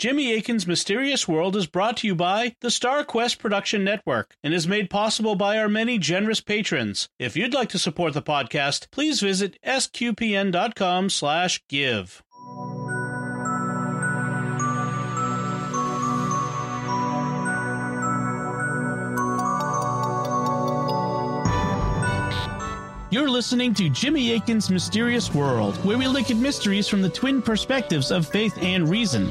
Jimmy Akin's Mysterious World is brought to you by the Star Quest Production Network and is made possible by our many generous patrons. If you'd like to support the podcast, please visit sqpn.com slash give. You're listening to Jimmy Akin's Mysterious World, where we look at mysteries from the twin perspectives of faith and reason.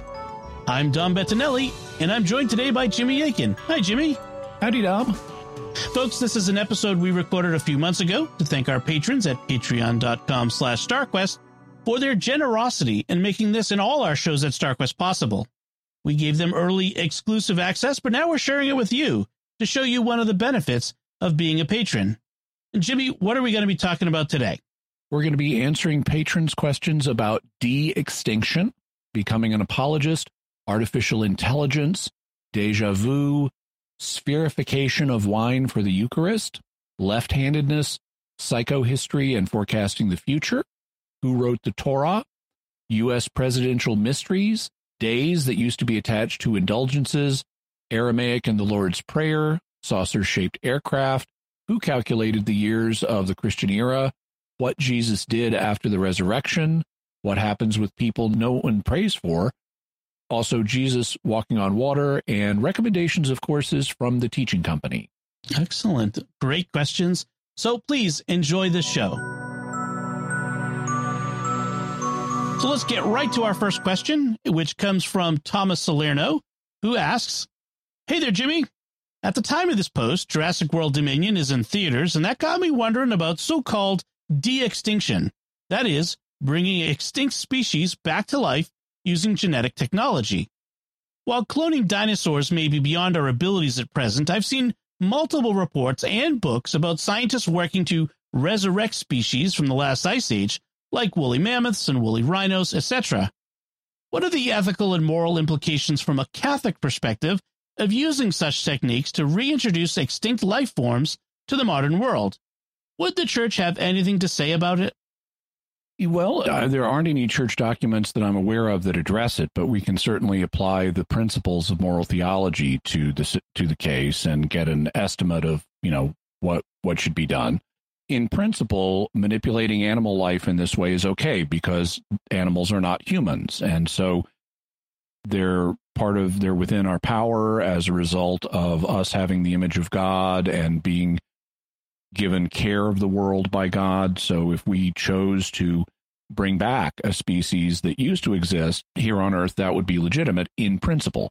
I'm Dom Bettinelli, and I'm joined today by Jimmy Akin. Hi, Jimmy. Howdy, Dom. Folks, this is an episode we recorded a few months ago to thank our patrons at patreon.com slash starquest for their generosity in making this and all our shows at StarQuest possible. We gave them early exclusive access, but now we're sharing it with you to show you one of the benefits of being a patron. Jimmy, what are we going to be talking about today? We're going to be answering patrons' questions about de extinction, becoming an apologist, artificial intelligence, deja vu, spherification of wine for the Eucharist, left handedness, psychohistory and forecasting the future, who wrote the Torah, U.S. presidential mysteries, days that used to be attached to indulgences, Aramaic and the Lord's Prayer, saucer shaped aircraft, who calculated the years of the Christian era, what Jesus did after the resurrection, what happens with people no one prays for, also Jesus walking on water, and recommendations of courses from the teaching company. Excellent. Great questions. So please enjoy the show. So let's get right to our first question, which comes from Thomas Salerno, who asks Hey there, Jimmy. At the time of this post, Jurassic World Dominion is in theaters, and that got me wondering about so called de extinction. That is, bringing extinct species back to life using genetic technology. While cloning dinosaurs may be beyond our abilities at present, I've seen multiple reports and books about scientists working to resurrect species from the last ice age, like woolly mammoths and woolly rhinos, etc. What are the ethical and moral implications from a Catholic perspective of using such techniques to reintroduce extinct life forms to the modern world. Would the church have anything to say about it? Well, uh, there aren't any church documents that I'm aware of that address it, but we can certainly apply the principles of moral theology to the to the case and get an estimate of you know what what should be done. In principle, manipulating animal life in this way is okay because animals are not humans, and so they're part of they're within our power as a result of us having the image of God and being given care of the world by God. So if we chose to bring back a species that used to exist here on Earth, that would be legitimate in principle.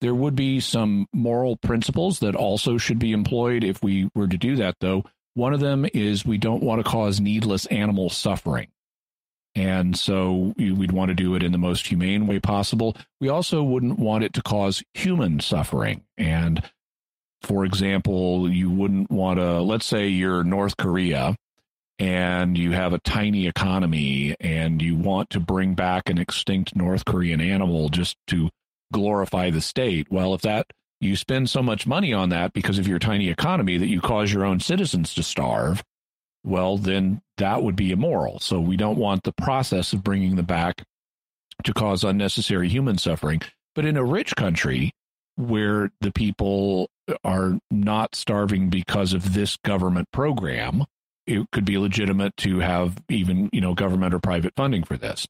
There would be some moral principles that also should be employed if we were to do that, though. One of them is we don't want to cause needless animal suffering. And so we'd want to do it in the most humane way possible. We also wouldn't want it to cause human suffering. And for example, you wouldn't want to, let's say you're North Korea and you have a tiny economy and you want to bring back an extinct North Korean animal just to glorify the state. Well, if that you spend so much money on that because of your tiny economy that you cause your own citizens to starve, well, then that would be immoral. So we don't want the process of bringing them back to cause unnecessary human suffering. But in a rich country where the people are not starving because of this government program, it could be legitimate to have even, you know, government or private funding for this.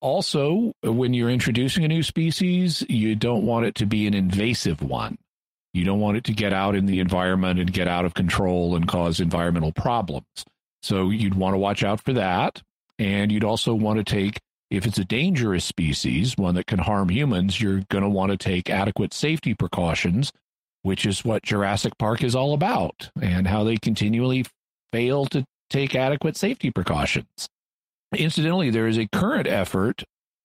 Also, when you're introducing a new species, you don't want it to be an invasive one. You don't want it to get out in the environment and get out of control and cause environmental problems. So you'd want to watch out for that. And you'd also want to take, if it's a dangerous species, one that can harm humans, you're going to want to take adequate safety precautions, which is what Jurassic Park is all about and how they continually fail to take adequate safety precautions. Incidentally, there is a current effort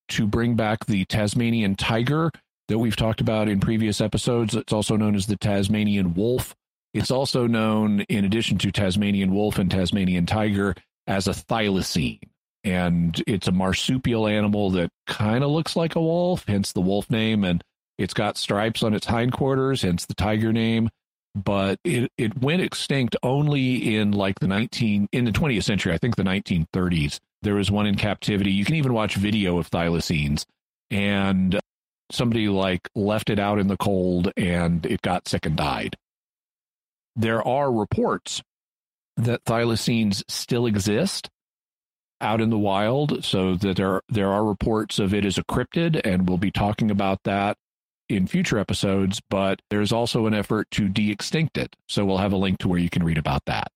to bring back the Tasmanian tiger that we've talked about in previous episodes. It's also known as the Tasmanian wolf. It's also known, in addition to Tasmanian wolf and Tasmanian tiger, as a thylacine. And it's a marsupial animal that kind of looks like a wolf, hence the wolf name. And it's got stripes on its hindquarters, hence the tiger name. But it, it went extinct only in like the 19, in the 20th century, I think the 1930s. There was one in captivity. You can even watch video of thylacines. And somebody like left it out in the cold and it got sick and died. There are reports that thylacines still exist out in the wild, so that there there are reports of it as a cryptid, and we'll be talking about that in future episodes. But there's also an effort to de-extinct it, so we'll have a link to where you can read about that.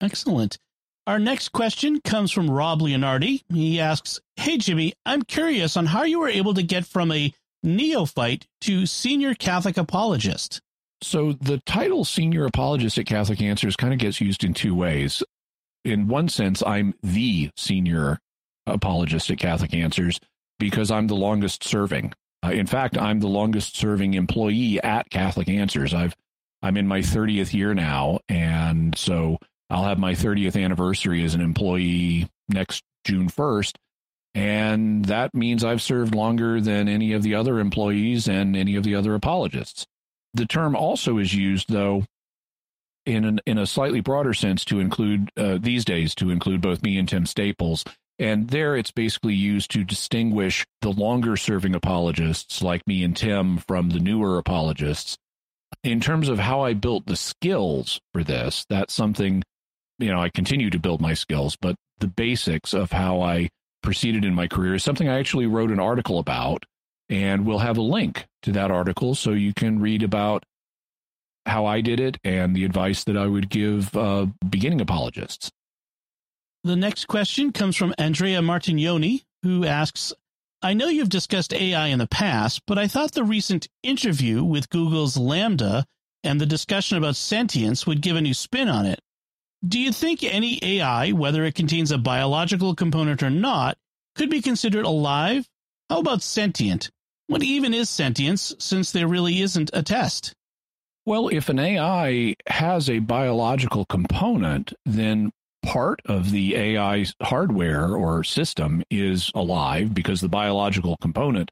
Excellent. Our next question comes from Rob Leonardi. He asks, Hey, Jimmy, I'm curious on how you were able to get from a neophyte to senior Catholic apologist. So the title senior apologist at Catholic Answers kind of gets used in two ways. In one sense, I'm the senior apologist at Catholic Answers because I'm the longest serving. Uh, in fact, I'm the longest serving employee at Catholic Answers. I've I'm in my 30th year now, and so I'll have my 30th anniversary as an employee next June 1st. And that means I've served longer than any of the other employees and any of the other apologists. The term also is used, though, in an, in a slightly broader sense to include uh, these days to include both me and Tim Staples. And there it's basically used to distinguish the longer serving apologists like me and Tim from the newer apologists. In terms of how I built the skills for this, that's something you know, I continue to build my skills, but the basics of how I proceeded in my career is something I actually wrote an article about. And we'll have a link to that article so you can read about how I did it and the advice that I would give uh, beginning apologists. The next question comes from Andrea Martignoni, who asks I know you've discussed AI in the past, but I thought the recent interview with Google's LaMDA and the discussion about sentience would give a new spin on it. Do you think any AI, whether it contains a biological component or not, could be considered alive? How about sentient? What even is sentience, since there really isn't a test? Well, if an AI has a biological component, then part of the AI hardware or system is alive because the biological component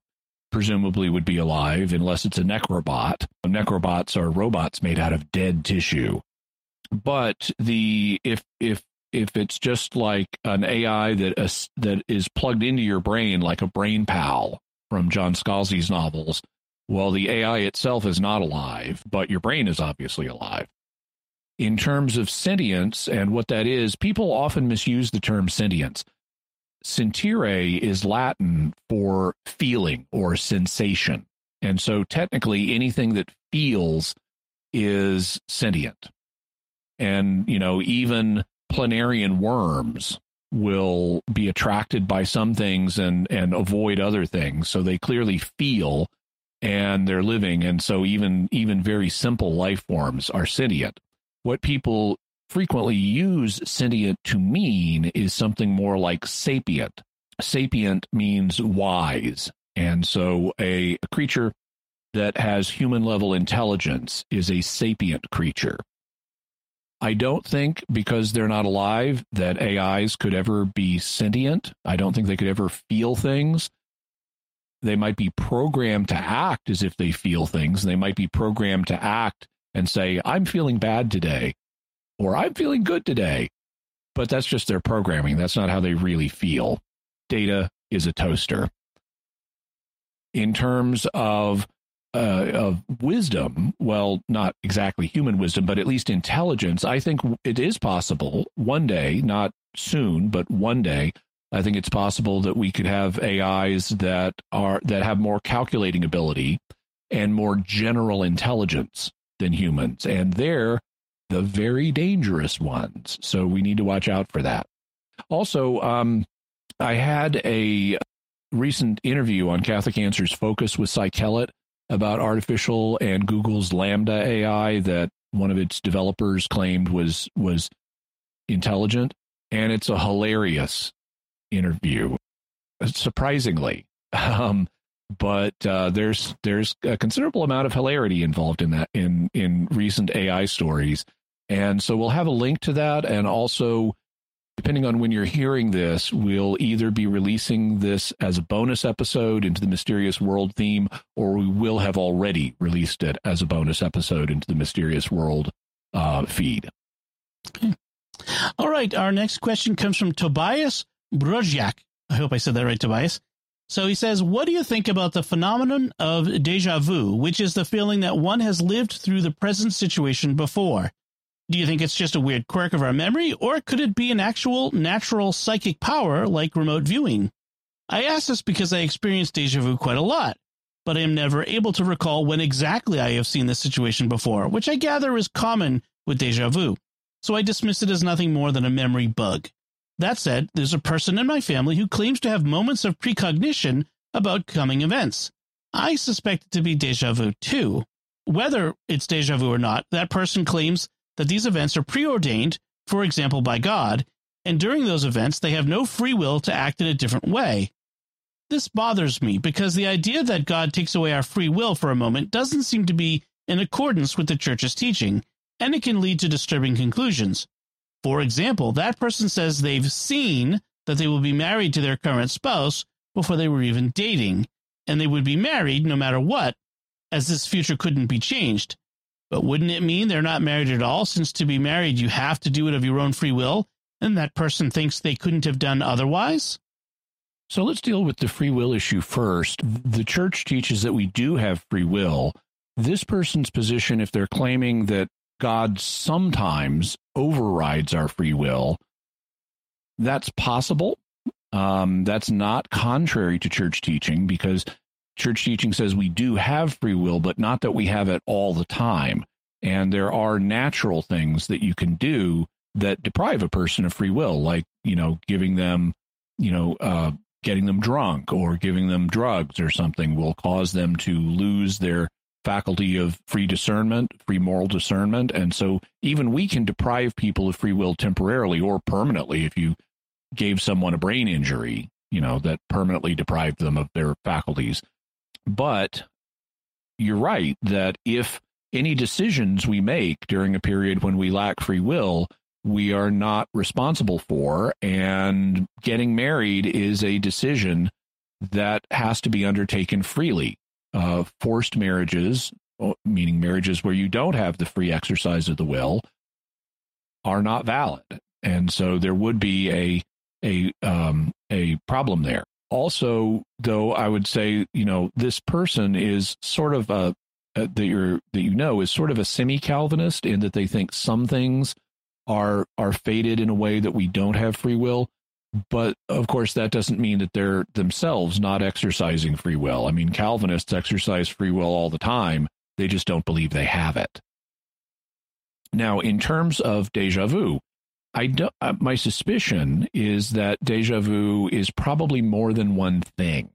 presumably would be alive unless it's a necrobot. Necrobots are robots made out of dead tissue but the if if if it's just like an AI that uh, that is plugged into your brain like a BrainPal from John Scalzi's novels, well, the AI itself is not alive, but your brain is obviously alive. In terms of sentience and what that is, people often misuse the term sentience. Sentire is Latin for feeling or sensation. And so technically anything that feels is sentient and you know even planarian worms will be attracted by some things and and avoid other things so they clearly feel and they're living and so even even very simple life forms are sentient what people frequently use sentient to mean is something more like sapient sapient means wise and so a, a creature that has human level intelligence is a sapient creature I don't think because they're not alive that AIs could ever be sentient. I don't think they could ever feel things. They might be programmed to act as if they feel things. They might be programmed to act and say, I'm feeling bad today, or I'm feeling good today. But that's just their programming. That's not how they really feel. Data is a toaster. In terms of uh, of wisdom, well, not exactly human wisdom, but at least intelligence, I think it is possible one day, not soon, but one day, I think it's possible that we could have AIs that are that have more calculating ability and more general intelligence than humans, and they're the very dangerous ones. So we need to watch out for that. Also, um, I had a recent interview on Catholic Answers Focus with Kellett about artificial and Google's LaMDA AI that one of its developers claimed was was intelligent, and it's a hilarious interview, surprisingly. Um, but uh, there's there's a considerable amount of hilarity involved in that in in recent AI stories, and so we'll have a link to that, and also depending on when you're hearing this, we'll either be releasing this as a bonus episode into the Mysterious World theme, or we will have already released it as a bonus episode into the Mysterious World uh, feed. Okay. All right. Our next question comes from Tobias Brozjak. I hope I said that right, Tobias. So he says, What do you think about the phenomenon of deja vu, which is the feeling that one has lived through the present situation before? Do you think it's just a weird quirk of our memory, or could it be an actual natural psychic power like remote viewing? I ask this because I experience deja vu quite a lot, but I am never able to recall when exactly I have seen this situation before, which I gather is common with deja vu. So I dismiss it as nothing more than a memory bug. That said, there's a person in my family who claims to have moments of precognition about coming events. I suspect it to be deja vu too. Whether it's deja vu or not, that person claims that these events are preordained, for example, by God, and during those events, they have no free will to act in a different way. This bothers me because the idea that God takes away our free will for a moment doesn't seem to be in accordance with the church's teaching, and it can lead to disturbing conclusions. For example, that person says they've seen that they will be married to their current spouse before they were even dating, and they would be married no matter what, as this future couldn't be changed. But wouldn't it mean they're not married at all, since to be married you have to do it of your own free will, and that person thinks they couldn't have done otherwise? So let's deal with the free will issue first. The church teaches that we do have free will. This person's position, if they're claiming that God sometimes overrides our free will. That's possible. Um, that's not contrary to church teaching because church teaching says we do have free will, but not that we have it all the time. And there are natural things that you can do that deprive a person of free will, like, you know, giving them, you know, uh, getting them drunk or giving them drugs or something will cause them to lose their faculty of free discernment, free moral discernment. And so even we can deprive people of free will temporarily or permanently if you gave someone a brain injury, you know, that permanently deprived them of their faculties. But you're right that if any decisions we make during a period when we lack free will, we are not responsible for. And getting married is a decision that has to be undertaken freely uh, forced marriages, meaning marriages where you don't have the free exercise of the will, are not valid, and so there would be a a um, a problem there. Also, though, I would say you know this person is sort of a, a that you're that you know is sort of a semi Calvinist in that they think some things are are fated in a way that we don't have free will but of course, that doesn't mean that they're themselves not exercising free will. I mean, Calvinists exercise free will all the time, they just don't believe they have it. Now, in terms of deja vu, I do, uh, my suspicion is that deja vu is probably more than one thing.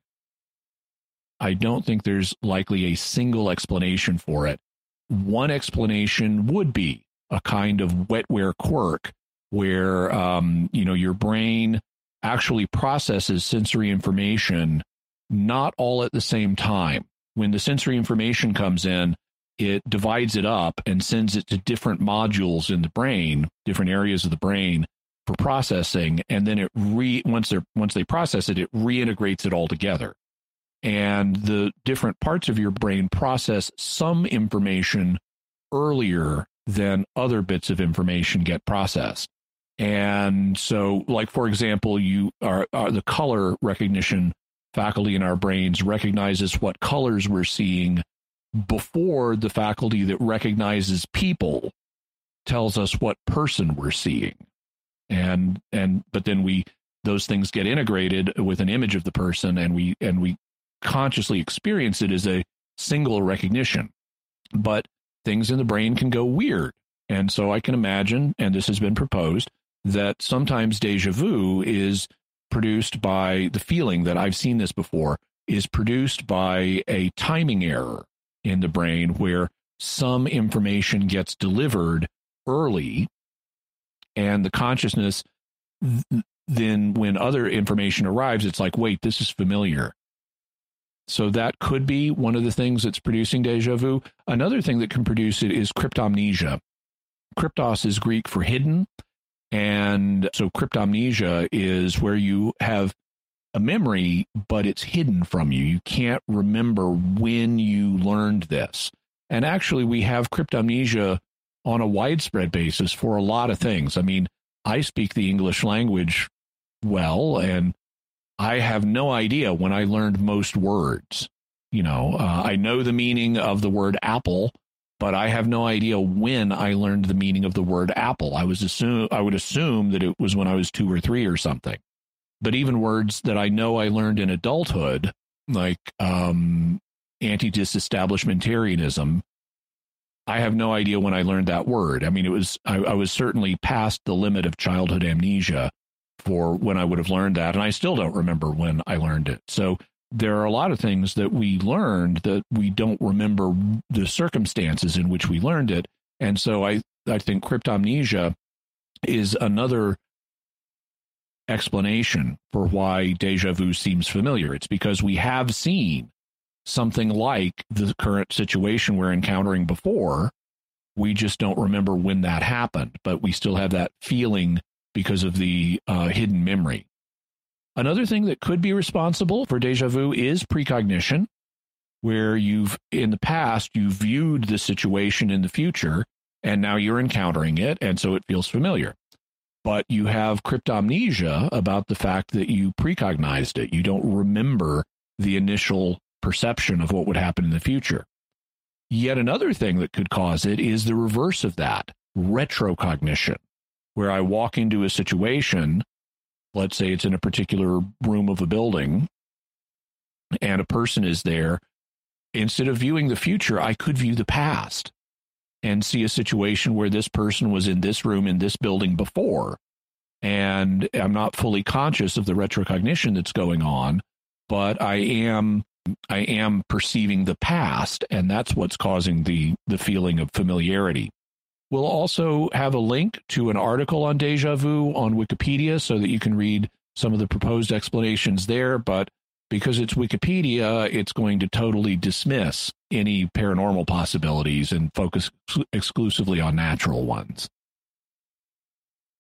I don't think there's likely a single explanation for it. One explanation would be a kind of wetware quirk where um, you know your brain actually processes sensory information not all at the same time. When the sensory information comes in, it divides it up and sends it to different modules in the brain, different areas of the brain for processing, and then it re once they once they process it, it reintegrates it all together. And the different parts of your brain process some information earlier than other bits of information get processed. And so, like for example, you are, are the color recognition faculty in our brains recognizes what colors we're seeing before the faculty that recognizes people tells us what person we're seeing. And and but then we those things get integrated with an image of the person and we and we consciously experience it as a single recognition. But things in the brain can go weird. And so i can imagine and this has been proposed that sometimes deja vu is produced by the feeling that I've seen this before is produced by a timing error in the brain where some information gets delivered early and the consciousness then when other information arrives it's like wait this is familiar. So that could be one of the things that's producing deja vu. Another thing that can produce it is cryptomnesia. Kryptos is greek for hidden and so cryptomnesia is where you have a memory, but it's hidden from you. You can't remember when you learned this. And actually, we have cryptomnesia on a widespread basis for a lot of things. I mean, I speak the English language well, and I have no idea when I learned most words. You know, uh, I know the meaning of the word apple, but I have no idea when I learned the meaning of the word apple. I was assume I would assume that it was when I was two or three or something. But even words that I know I learned in adulthood, like um, anti-disestablishmentarianism, I have no idea when I learned that word. I mean, it was I, I was certainly past the limit of childhood amnesia for when I would have learned that, and I still don't remember when I learned it. So there are a lot of things that we learned that we don't remember the circumstances in which we learned it. And so I, I think cryptomnesia is another explanation for why deja vu seems familiar. It's because we have seen something like the current situation we're encountering before. We just don't remember when that happened, but we still have that feeling because of the uh, hidden memory. Another thing that could be responsible for deja vu is precognition, where you've in the past you viewed the situation in the future and now you're encountering it and so it feels familiar. But you have cryptomnesia about the fact that you precognized it. You don't remember the initial perception of what would happen in the future. Yet another thing that could cause it is the reverse of that retrocognition, where I walk into a situation let's say it's in a particular room of a building and a person is there, instead of viewing the future, I could view the past and see a situation where this person was in this room in this building before. And I'm not fully conscious of the retrocognition that's going on, but I am I am perceiving the past, and that's what's causing the the feeling of familiarity. We'll also have a link to an article on deja vu on Wikipedia so that you can read some of the proposed explanations there. But because it's Wikipedia, it's going to totally dismiss any paranormal possibilities and focus exclusively on natural ones.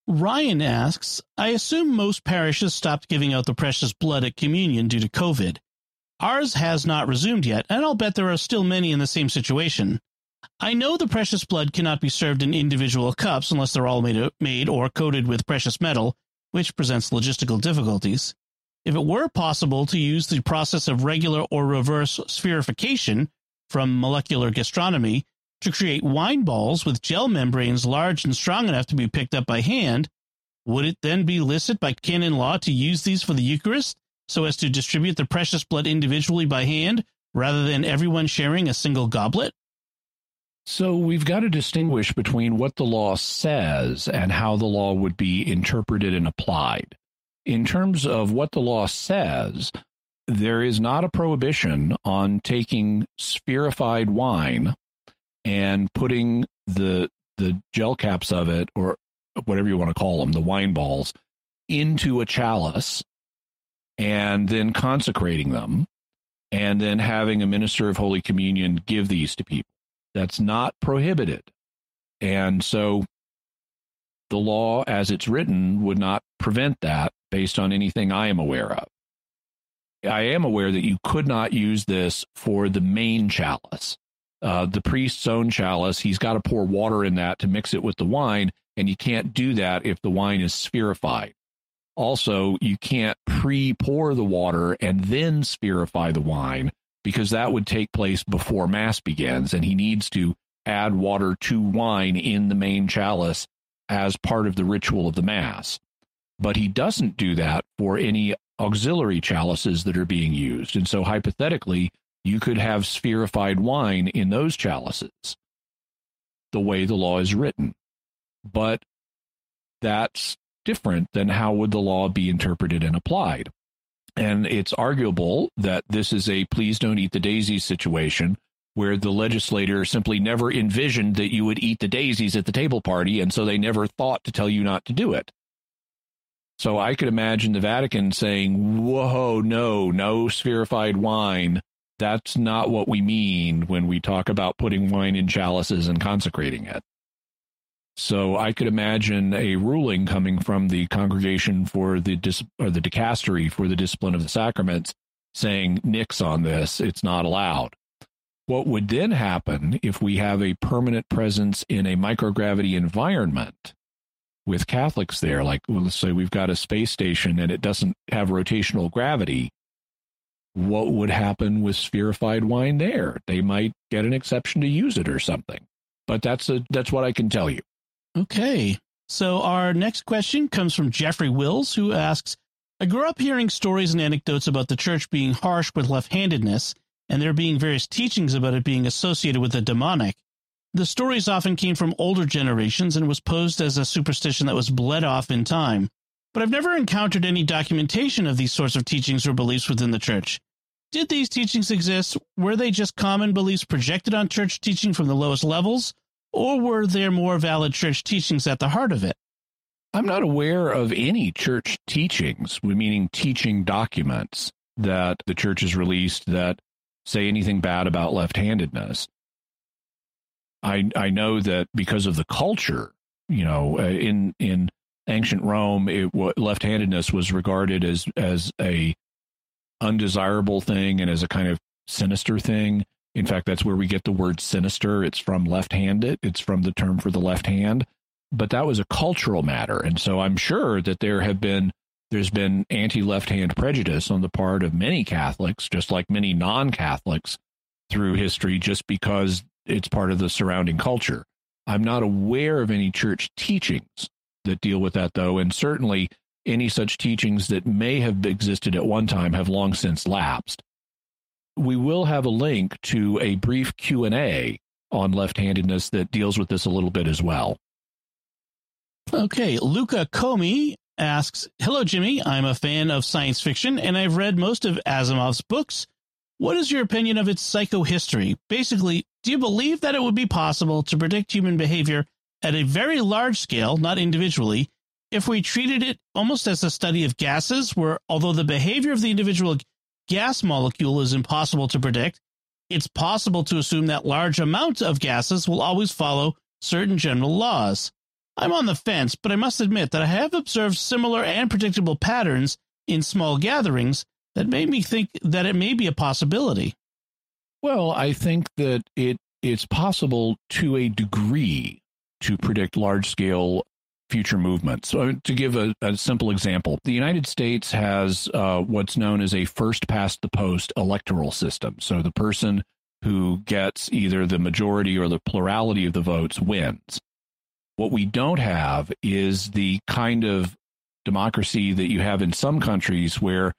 Ryan asks I assume most parishes stopped giving out the precious blood at communion due to COVID. Ours has not resumed yet, and I'll bet there are still many in the same situation. I know the precious blood cannot be served in individual cups unless they're all made, made or coated with precious metal, which presents logistical difficulties. If it were possible to use the process of regular or reverse spherification from molecular gastronomy to create wine balls with gel membranes large and strong enough to be picked up by hand, would it then be licit by canon law to use these for the Eucharist so as to distribute the precious blood individually by hand rather than everyone sharing a single goblet? So we've got to distinguish between what the law says and how the law would be interpreted and applied. In terms of what the law says, there is not a prohibition on taking spherified wine and putting the the gel caps of it or whatever you want to call them, the wine balls, into a chalice and then consecrating them and then having a minister of Holy Communion give these to people. That's not prohibited. And so the law as it's written would not prevent that based on anything I am aware of. I am aware that you could not use this for the main chalice. Uh, the priest's own chalice, he's got to pour water in that to mix it with the wine, and you can't do that if the wine is spherified. Also, you can't pre pour the water and then spherify the wine because that would take place before Mass begins, and he needs to add water to wine in the main chalice as part of the ritual of the Mass. But he doesn't do that for any auxiliary chalices that are being used. And so, hypothetically, you could have spherified wine in those chalices the way the law is written. But that's different than how would the law be interpreted and applied. And it's arguable that this is a please don't eat the daisies situation where the legislator simply never envisioned that you would eat the daisies at the table party, and so they never thought to tell you not to do it. So I could imagine the Vatican saying, Whoa, no, no spherified wine. That's not what we mean when we talk about putting wine in chalices and consecrating it. So I could imagine a ruling coming from the congregation for the dis- or the dicastery for the discipline of the sacraments saying nix on this, it's not allowed. What would then happen if we have a permanent presence in a microgravity environment with Catholics there. Like, well, let's say we've got a space station and it doesn't have rotational gravity. What would happen with spherified wine there? They might get an exception to use it or something. But that's a that's what I can tell you. Okay. So our next question comes from Jeffrey Wills, who asks, I grew up hearing stories and anecdotes about the church being harsh with left-handedness and there being various teachings about it being associated with the demonic. The stories often came from older generations and was posed as a superstition that was bled off in time. But I've never encountered any documentation of these sorts of teachings or beliefs within the church. Did these teachings exist? Were they just common beliefs projected on church teaching from the lowest levels? Or were there more valid church teachings at the heart of it? I'm not aware of any church teachings, meaning teaching documents that the church has released that say anything bad about left-handedness. I I know that because of the culture, you know, uh, in in ancient Rome, it left-handedness was regarded as as a undesirable thing and as a kind of sinister thing. In fact, that's where we get the word sinister. It's from left-handed. It's from the term for the left hand. But that was a cultural matter, and so I'm sure that there have been there's been anti-left hand prejudice on the part of many Catholics, just like many non-Catholics through history, just because it's part of the surrounding culture. I'm not aware of any church teachings that deal with that, though, and certainly any such teachings that may have existed at one time have long since lapsed. We will have a link to a brief Q&A on left-handedness that deals with this a little bit as well. Okay, Luca Comey asks, Hello, Jimmy. I'm a fan of science fiction and I've read most of Asimov's books. What is your opinion of its psychohistory? Basically, do you believe that it would be possible to predict human behavior at a very large scale, not individually, if we treated it almost as a study of gases, where although the behavior of the individual gas molecule is impossible to predict, it's possible to assume that large amounts of gases will always follow certain general laws. I'm on the fence, but I must admit that I have observed similar and predictable patterns in small gatherings that made me think that it may be a possibility. Well, I think that it it's possible to a degree to predict large scale future movements. So, to give a, a, simple example, the United States has uh, what's known as a first past the post electoral system. So the person who gets either the majority or the plurality of the votes wins. What we don't have is the kind of democracy that you have in some countries where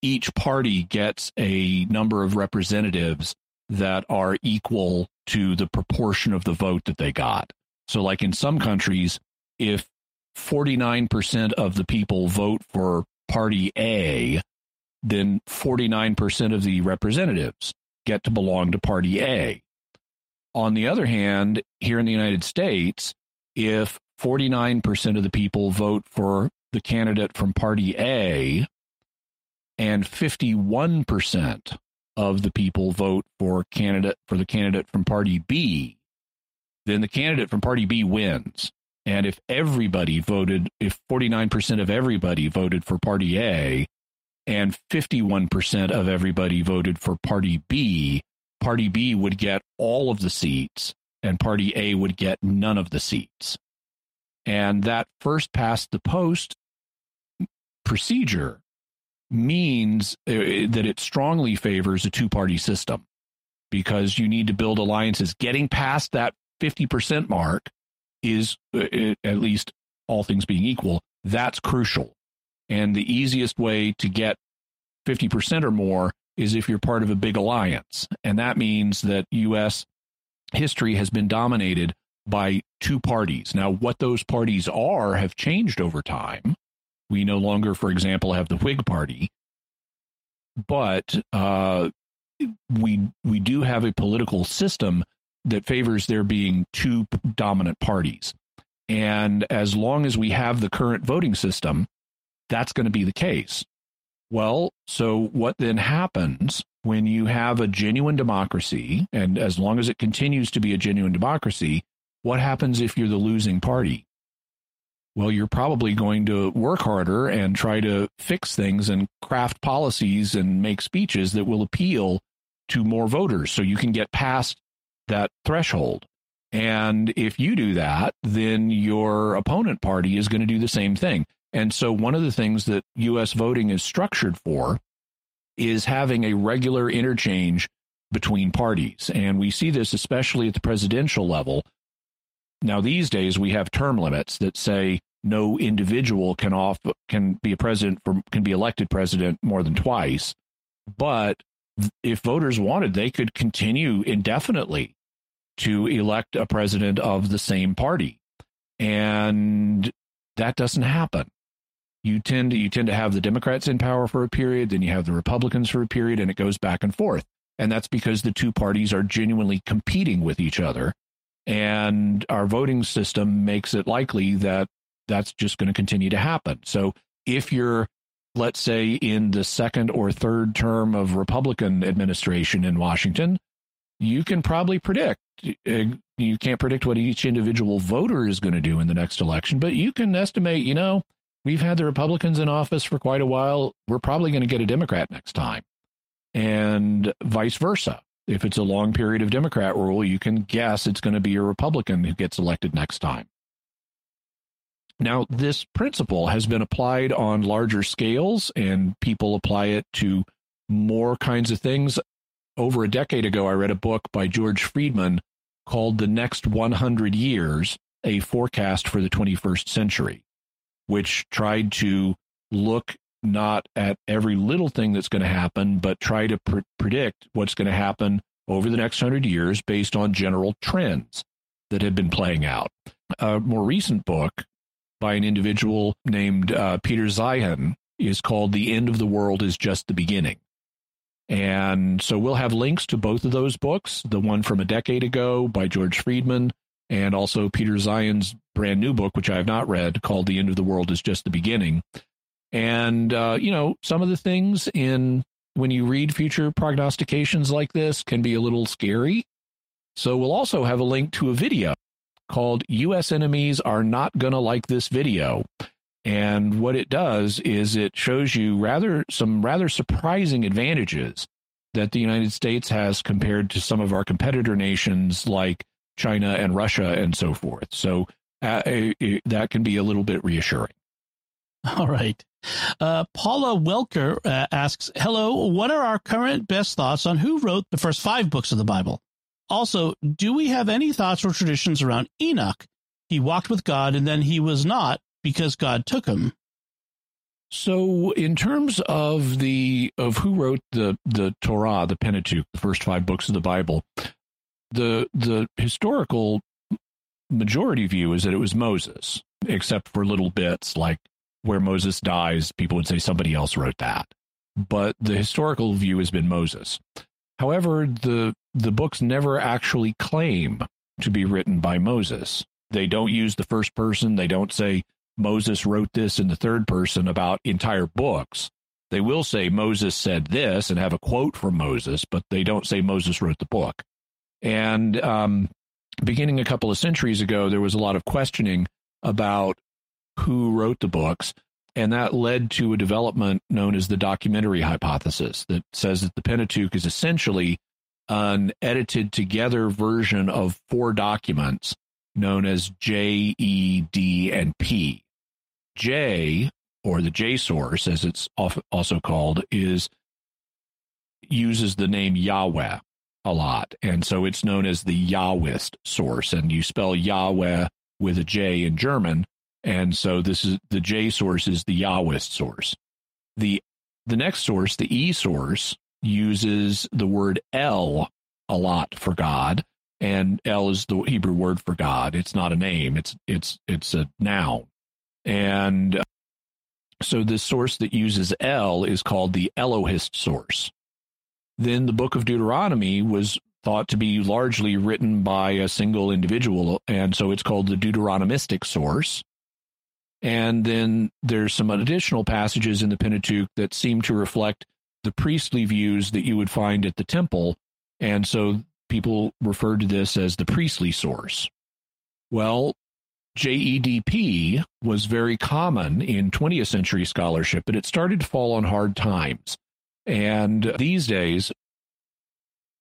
each party gets a number of representatives that are equal to the proportion of the vote that they got. So, like in some countries, if 49% of the people vote for party A, then 49% of the representatives get to belong to party A. On the other hand, here in the United States, if 49% of the people vote for the candidate from party A and 51% of the people vote for candidate for the candidate from party B, then the candidate from party B wins. And if everybody voted, if 49% of everybody voted for party A and 51% of everybody voted for party B, party B would get all of the seats and Party A would get none of the seats. And that first past the post procedure means uh, that it strongly favors a two party system because you need to build alliances. Getting past that 50% mark is, uh, at least all things being equal, that's crucial. And the easiest way to get 50% or more is if you're part of a big alliance. And that means that U.S history has been dominated by two parties. Now, what those parties are have changed over time. We no longer, for example, have the Whig Party, but uh, we we do have a political system that favors there being two dominant parties. And as long as we have the current voting system, that's going to be the case. Well, so what then happens when you have a genuine democracy, and as long as it continues to be a genuine democracy, what happens if you're the losing party? Well, you're probably going to work harder and try to fix things and craft policies and make speeches that will appeal to more voters so you can get past that threshold. And if you do that, then your opponent party is going to do the same thing. And so, one of the things that U.S. voting is structured for is having a regular interchange between parties. And we see this especially at the presidential level. Now, these days, we have term limits that say no individual can off can be a president for can be elected president more than twice. But if voters wanted, they could continue indefinitely to elect a president of the same party. And that doesn't happen. You tend to you tend to have the Democrats in power for a period, then you have the Republicans for a period, and it goes back and forth. And that's because the two parties are genuinely competing with each other. And our voting system makes it likely that that's just going to continue to happen. So if you're, let's say, in the second or third term of Republican administration in Washington, you can probably predict. Uh, you can't predict what each individual voter is going to do in the next election, but you can estimate, you know, we've had the Republicans in office for quite a while. We're probably going to get a Democrat next time, and vice versa. If it's a long period of Democrat rule, you can guess it's going to be a Republican who gets elected next time. Now, this principle has been applied on larger scales, and people apply it to more kinds of things. Over a decade ago, I read a book by George Friedman called The Next 100 Years A Forecast for the 21st Century, which tried to look not at every little thing that's going to happen, but try to pr- predict what's going to happen over the next 100 years based on general trends that have been playing out. A more recent book by an individual named uh, Peter Zeihan is called The End of the World is Just the Beginning. And so we'll have links to both of those books the one from a decade ago by George Friedman, and also Peter Zeihan's brand new book, which I have not read, called The End of the World is Just the Beginning. And, uh, you know, some of the things in when you read future prognostications like this can be a little scary. So we'll also have a link to a video called U.S. Enemies Are Not Gonna Like This Video. And what it does is it shows you rather some rather surprising advantages that the United States has compared to some of our competitor nations like China and Russia and so forth. So uh, that can be a little bit reassuring. All right. Uh, Paula Welker uh, asks, Hello, what are our current best thoughts on who wrote the first five books of the Bible? Also, do we have any thoughts or traditions around Enoch? He walked with God and then he was not because God took him. So, in terms of the of who wrote the the Torah, the Pentateuch, the first five books of the Bible, the the historical majority view is that it was Moses, except for little bits like where Moses dies, people would say somebody else wrote that. But the historical view has been Moses. However, the the books never actually claim to be written by Moses. They don't use the first person. They don't say Moses wrote this in the third person about entire books. They will say Moses said this and have a quote from Moses, but they don't say Moses wrote the book. And um, beginning a couple of centuries ago, there was a lot of questioning about who wrote the books. And that led to a development known as the documentary hypothesis that says that the Pentateuch is essentially an edited together version of four documents known as J, E, D, and P. J, or the J source, as it's also called, is uses the name Yahweh a lot. And so it's known as the Yahwist source. And you spell Yahweh with a J in German. And so this is the J source is the Yahwist source. The the next source, the E source, uses the word El a lot for God. And El is the Hebrew word for God. It's not a name. It's it's it's a noun. And uh, so the source that uses El is called the Elohist source. Then the book of Deuteronomy was thought to be largely written by a single individual, and so it's called the Deuteronomistic source. And then there's some additional passages in the Pentateuch that seem to reflect the priestly views that you would find at the temple, and so people referred to this as the priestly source. Well, JEDP was very common in 20th century scholarship, but it started to fall on hard times. And these days,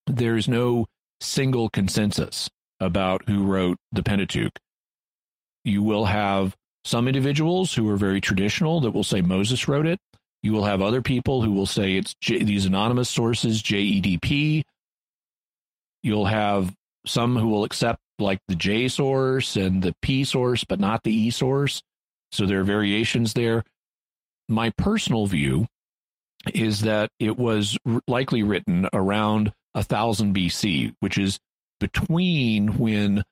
there's no single consensus about who wrote the Pentateuch. You will have some individuals who are very traditional that will say Moses wrote it. You will have other people who will say it's J- these anonymous sources, JEDP. You'll have some who will accept like the J source and the P source, but not the E source. So there are variations there. My personal view is that it was likely written around 1000 BC, which is between when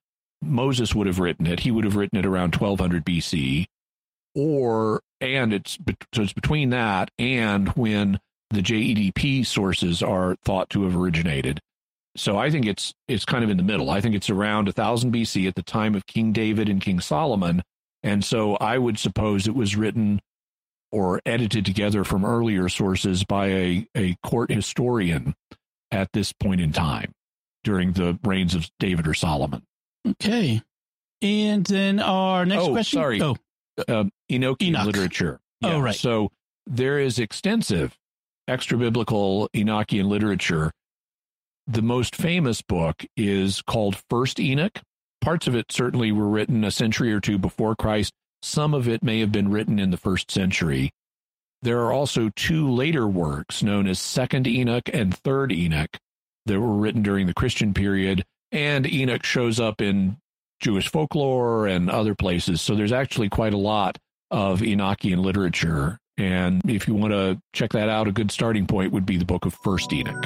Moses would have written it. He would have written it around 1200 BC, or and it's so it's between that and when the JEDP sources are thought to have originated. So I think it's it's kind of in the middle. I think it's around 1000 BC at the time of King David and King Solomon, and so I would suppose it was written or edited together from earlier sources by a, a court historian at this point in time during the reigns of David or Solomon. Okay. And then our next oh, question. Sorry. Oh, uh, Enochian Enoch. literature. Oh, right. So there is extensive extra biblical Enochian literature. The most famous book is called First Enoch. Parts of it certainly were written a century or two before Christ. Some of it may have been written in the first century. There are also two later works known as Second Enoch and Third Enoch that were written during the Christian period. And Enoch shows up in Jewish folklore and other places. So there's actually quite a lot of Enochian literature. And if you want to check that out, a good starting point would be the book of First Enoch.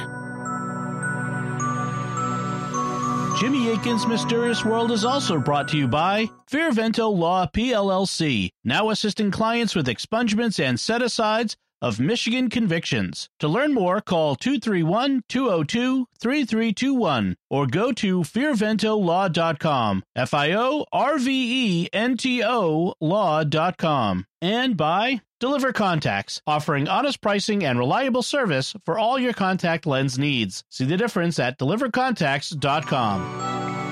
Jimmy Akin's Mysterious World is also brought to you by Fiorvento Law PLLC, now assisting clients with expungements and set asides of Michigan convictions. To learn more, call 231 202 3321 or go to fiorventolaw.com. F I O R V E N T O law.com. And by Deliver Contacts, offering honest pricing and reliable service for all your contact lens needs. See the difference at delivercontacts.com.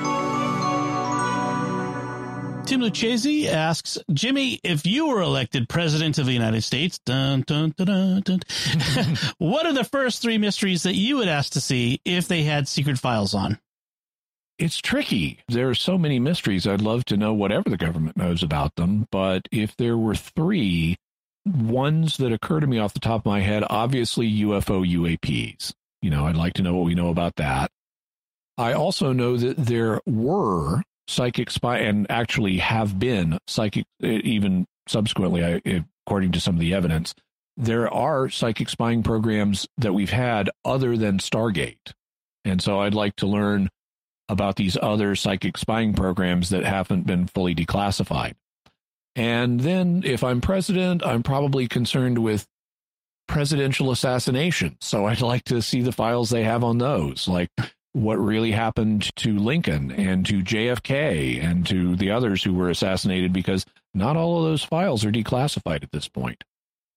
Tim Lucchese asks Jimmy, if you were elected president of the United States, dun, dun, dun, what are the first three mysteries that you would ask to see if they had secret files on? It's tricky. There are so many mysteries. I'd love to know whatever the government knows about them. But if there were three, ones that occur to me off the top of my head, obviously UFO UAPs. You know, I'd like to know what we know about that. I also know that there were psychic spy and actually have been psychic, even subsequently, according to some of the evidence, there are psychic spying programs that we've had other than Stargate. And so I'd like to learn about these other psychic spying programs that haven't been fully declassified. And then if I'm president, I'm probably concerned with presidential assassination. So I'd like to see the files they have on those, like what really happened to Lincoln and to JFK and to the others who were assassinated, because not all of those files are declassified at this point.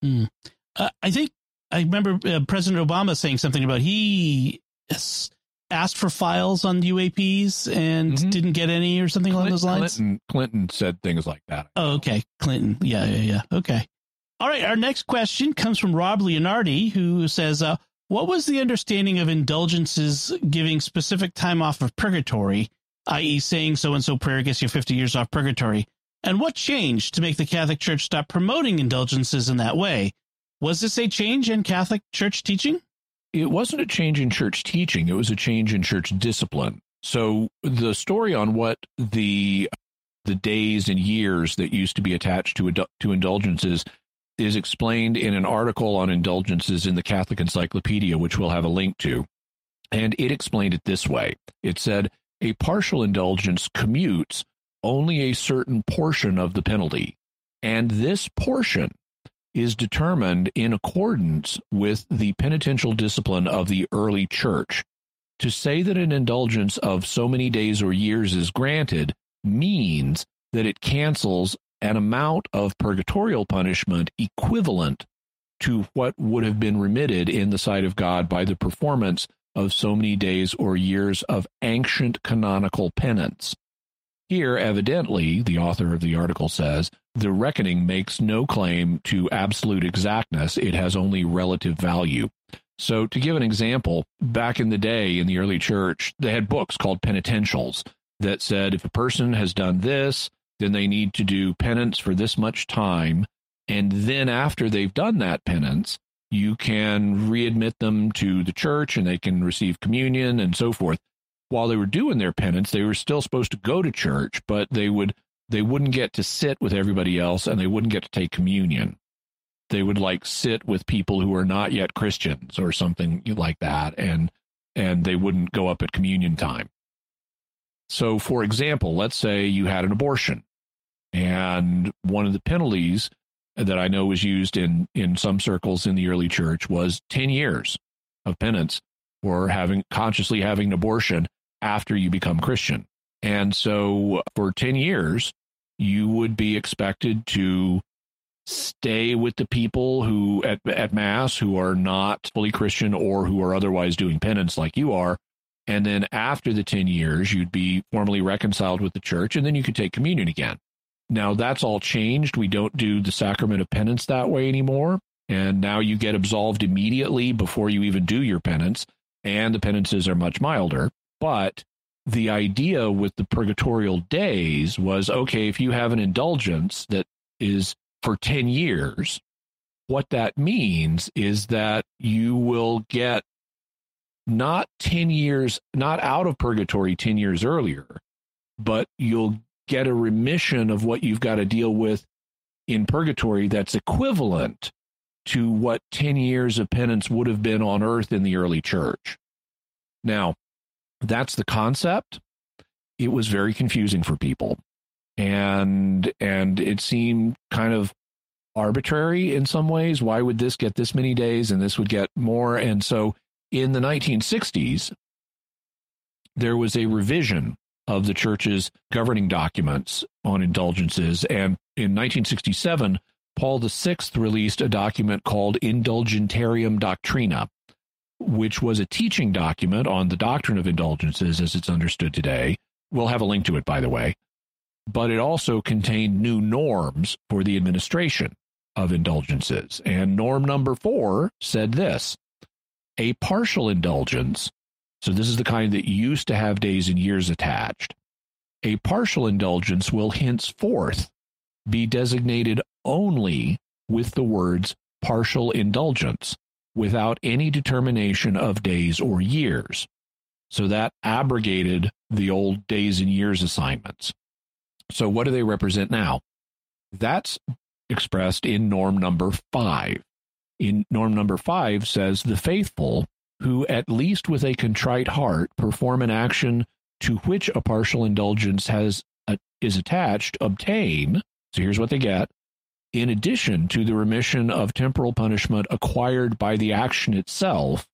Mm. Uh, I think I remember uh, President Obama saying something about he asked for files on UAPs and mm-hmm. didn't get any or something Clinton, along those lines. Clinton, Clinton said things like that. Oh, okay. Clinton. Yeah, yeah, yeah. Okay. All right. Our next question comes from Rob Leonardi, who says, uh, What was the understanding of indulgences giving specific time off of purgatory, i.e., saying so and so prayer gets you 50 years off purgatory? And what changed to make the Catholic Church stop promoting indulgences in that way? Was this a change in Catholic Church teaching? it wasn't a change in church teaching, it was a change in church discipline. So the story on what the the days and years that used to be attached to to indulgences is explained in an article on indulgences in the Catholic Encyclopedia, which we'll have a link to. And it explained it this way. It said a partial indulgence commutes only a certain portion of the penalty. And this portion is determined in accordance with the penitential discipline of the early church. To say that an indulgence of so many days or years is granted means that it cancels an amount of purgatorial punishment equivalent to what would have been remitted in the sight of God by the performance of so many days or years of ancient canonical penance. Here, evidently, the author of the article says, the reckoning makes no claim to absolute exactness, it has only relative value. So, to give an example, back in the day in the early church, they had books called penitentials. that said if a person has done this, then they need to do penance for this much time. And then after they've done that penance, you can readmit them to the church and they can receive communion and so forth. While they were doing their penance, they were still supposed to go to church, but they would they wouldn't get to sit with everybody else and they wouldn't get to take communion. They would like sit with people who are not yet Christians or something like that and and they wouldn't go up at communion time. So for example, let's say you had an abortion and one of the penalties that I know was used in in some circles in the early church was 10 years of penance for having consciously having an abortion after you become Christian. And so for 10 years you would be expected to stay with the people who at at mass who are not fully Christian or who are otherwise doing penance like you are. And then after the 10 years you'd be formally reconciled with the church and then you could take communion again. Now that's all changed. We don't do the sacrament of penance that way anymore. And now you get absolved immediately before you even do your penance. And the penances are much milder. But the idea with the purgatorial days was okay, if you have an indulgence that is for 10 years, what that means is that you will get not 10 years, not out of purgatory 10 years earlier, but you'll get a remission of what you've got to deal with in purgatory that's equivalent to what 10 years of penance would have been on earth in the early church. Now, that's the concept. It was very confusing for people. And and it seemed kind of arbitrary in some ways. Why would this get this many days and this would get more? And so in the 1960s, there was a revision of the church's governing documents on indulgences. And in 1967, Paul VI released a document called Indulgentiarum Doctrina, which was a teaching document on the doctrine of indulgences as it's understood today. We'll have a link to it, by the way. But it also contained new norms for the administration of indulgences. And norm number four said this a partial indulgence so this is the kind that used to have days and years attached. A partial indulgence will henceforth be designated only with the words partial indulgence without any determination of days or years. So that abrogated the old days and years assignments. So what do they represent now? That's expressed in norm number five. In norm number five says the faithful who, at least with a contrite heart, perform an action to which a partial indulgence has a, is attached, obtain. So here's what they get. In addition to the remission of temporal punishment acquired by the action itself,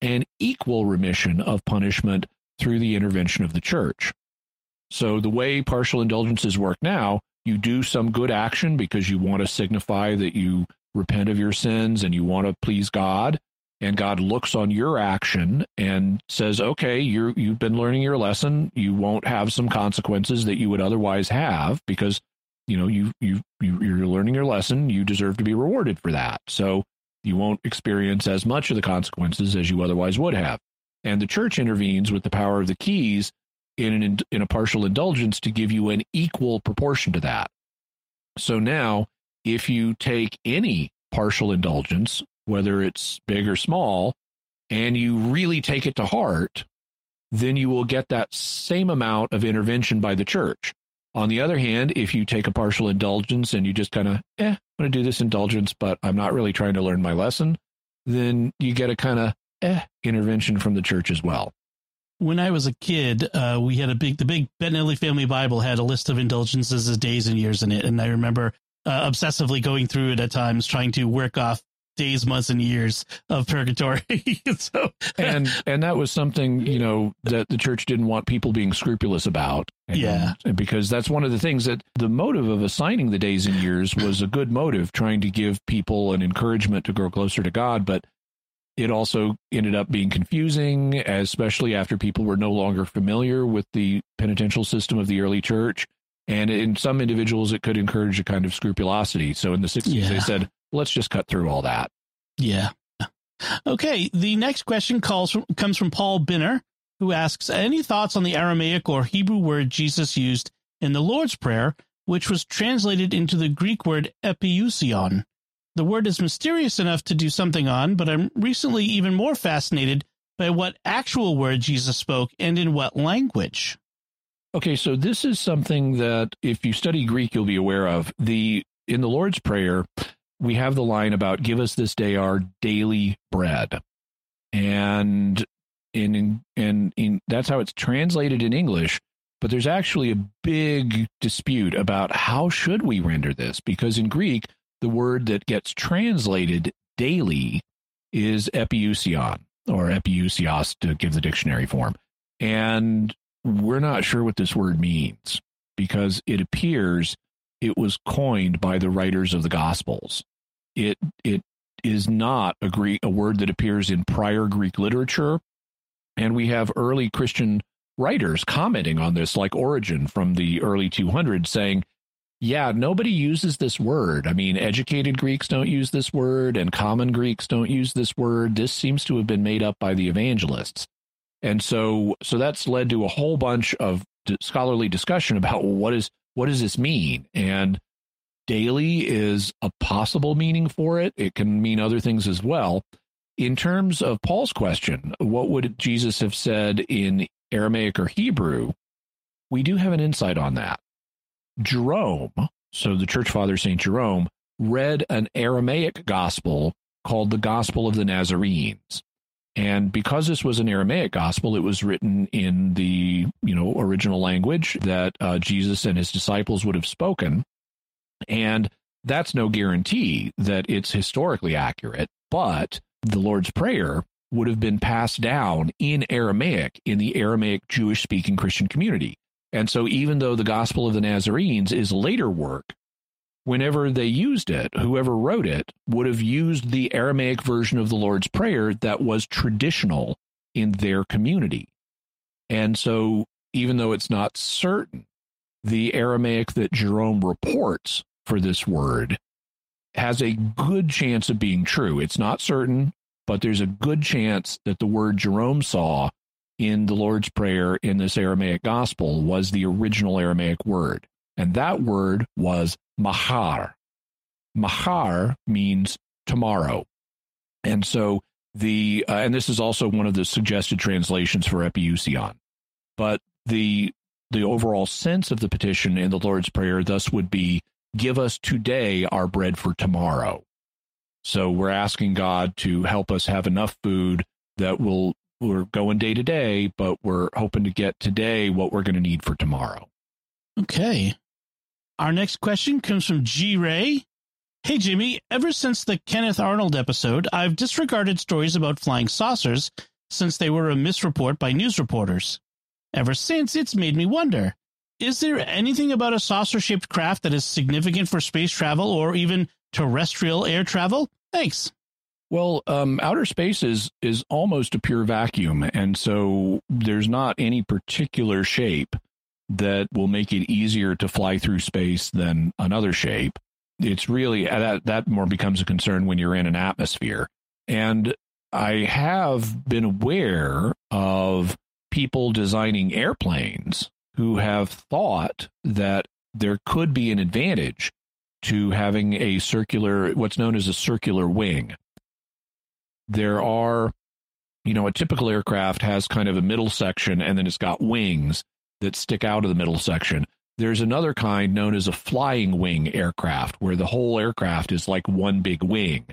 an equal remission of punishment through the intervention of the church. So the way partial indulgences work now, you do some good action because you want to signify that you repent of your sins and you want to please God and God looks on your action and says, "Okay, you you've been learning your lesson. You won't have some consequences that you would otherwise have because you know you you, you you're learning your lesson. You deserve to be rewarded for that. So you won't experience as much of the consequences as you otherwise would have." And the church intervenes with the power of the keys in an in a partial indulgence to give you an equal proportion to that. So now, if you take any partial indulgence, whether it's big or small, and you really take it to heart, then you will get that same amount of intervention by the church. On the other hand, if you take a partial indulgence and you just kind of, eh, I'm going to do this indulgence, but I'm not really trying to learn my lesson, then you get a kind of, eh, intervention from the church as well. When I was a kid, uh, we had a big, the big Bettinelli Family Bible had a list of indulgences days and years in it. And I remember uh, obsessively going through it at times, trying to work off days, months, and years of purgatory. so, and and that was something you know that the church didn't want people being scrupulous about. And, yeah, because that's one of the things that the motive of assigning the days and years was a good motive, trying to give people an encouragement to grow closer to God, but. It also ended up being confusing, especially after people were no longer familiar with the penitential system of the early church. And in some individuals, it could encourage a kind of scrupulosity. So in the 60s, yeah. they said, let's just cut through all that. Yeah. Okay. The next question calls from, comes from Paul Binner, who asks, Any thoughts on the Aramaic or Hebrew word Jesus used in the Lord's Prayer, which was translated into the Greek word epiousion? The word is mysterious enough to do something on, but I'm recently even more fascinated by what actual word Jesus spoke and in what language. Okay, so this is something that if you study Greek, you'll be aware of. The in the Lord's Prayer, we have the line about "Give us this day our daily bread," and in and in that's how it's translated in English. But there's actually a big dispute about how should we render this because in Greek, the word that gets translated daily is epiousion or epiousios to give the dictionary form. And we're not sure what this word means because it appears it was coined by the writers of the gospels. It it is not a Greek a word that appears in prior Greek literature. And we have early Christian writers commenting on this, like Origen from the early 200s, saying yeah, nobody uses this word. I mean, educated Greeks don't use this word, and common Greeks don't use this word. This seems to have been made up by the evangelists. And so, so that's led to a whole bunch of scholarly discussion about well, what is what does this mean? And daily is a possible meaning for it. It can mean other things as well. In terms of Paul's question, what would Jesus have said in Aramaic or Hebrew? We do have an insight on that. Jerome, so the church father St. Jerome, read an Aramaic gospel called the Gospel of the Nazarenes. And because this was an Aramaic gospel, it was written in the you know original language that uh, Jesus and his disciples would have spoken, and that's no guarantee that it's historically accurate. But the Lord's Prayer would have been passed down in Aramaic in the Aramaic Jewish speaking Christian community. And so, even though the Gospel of the Nazarenes is later work, whenever they used it, whoever wrote it would have used the Aramaic version of the Lord's Prayer that was traditional in their community. And so, even though it's not certain, the Aramaic that Jerome reports for this word has a good chance of being true. It's not certain, but there's a good chance that the word Jerome saw in the Lord's Prayer in this Aramaic gospel was the original Aramaic word. And that word was mahar. Mahar means tomorrow. And so the, uh, and this is also one of the suggested translations for epiousion. But the, the overall sense of the petition in the Lord's Prayer thus would be give us today our bread for tomorrow. So we're asking God to help us have enough food that will we're going day to day, but we're hoping to get today what we're going to need for tomorrow. Okay. Our next question comes from G Ray. Hey, Jimmy, ever since the Kenneth Arnold episode, I've disregarded stories about flying saucers since they were a misreport by news reporters. Ever since, it's made me wonder is there anything about a saucer shaped craft that is significant for space travel or even terrestrial air travel? Thanks. Well, um, outer space is is almost a pure vacuum, and so there's not any particular shape that will make it easier to fly through space than another shape. It's really that that more becomes a concern when you're in an atmosphere. And I have been aware of people designing airplanes who have thought that there could be an advantage to having a circular, what's known as a circular wing there are, you know, a typical aircraft has kind of a middle section and then it's got wings that stick out of the middle section. There's another kind known as a flying wing aircraft where the whole aircraft is like one big wing.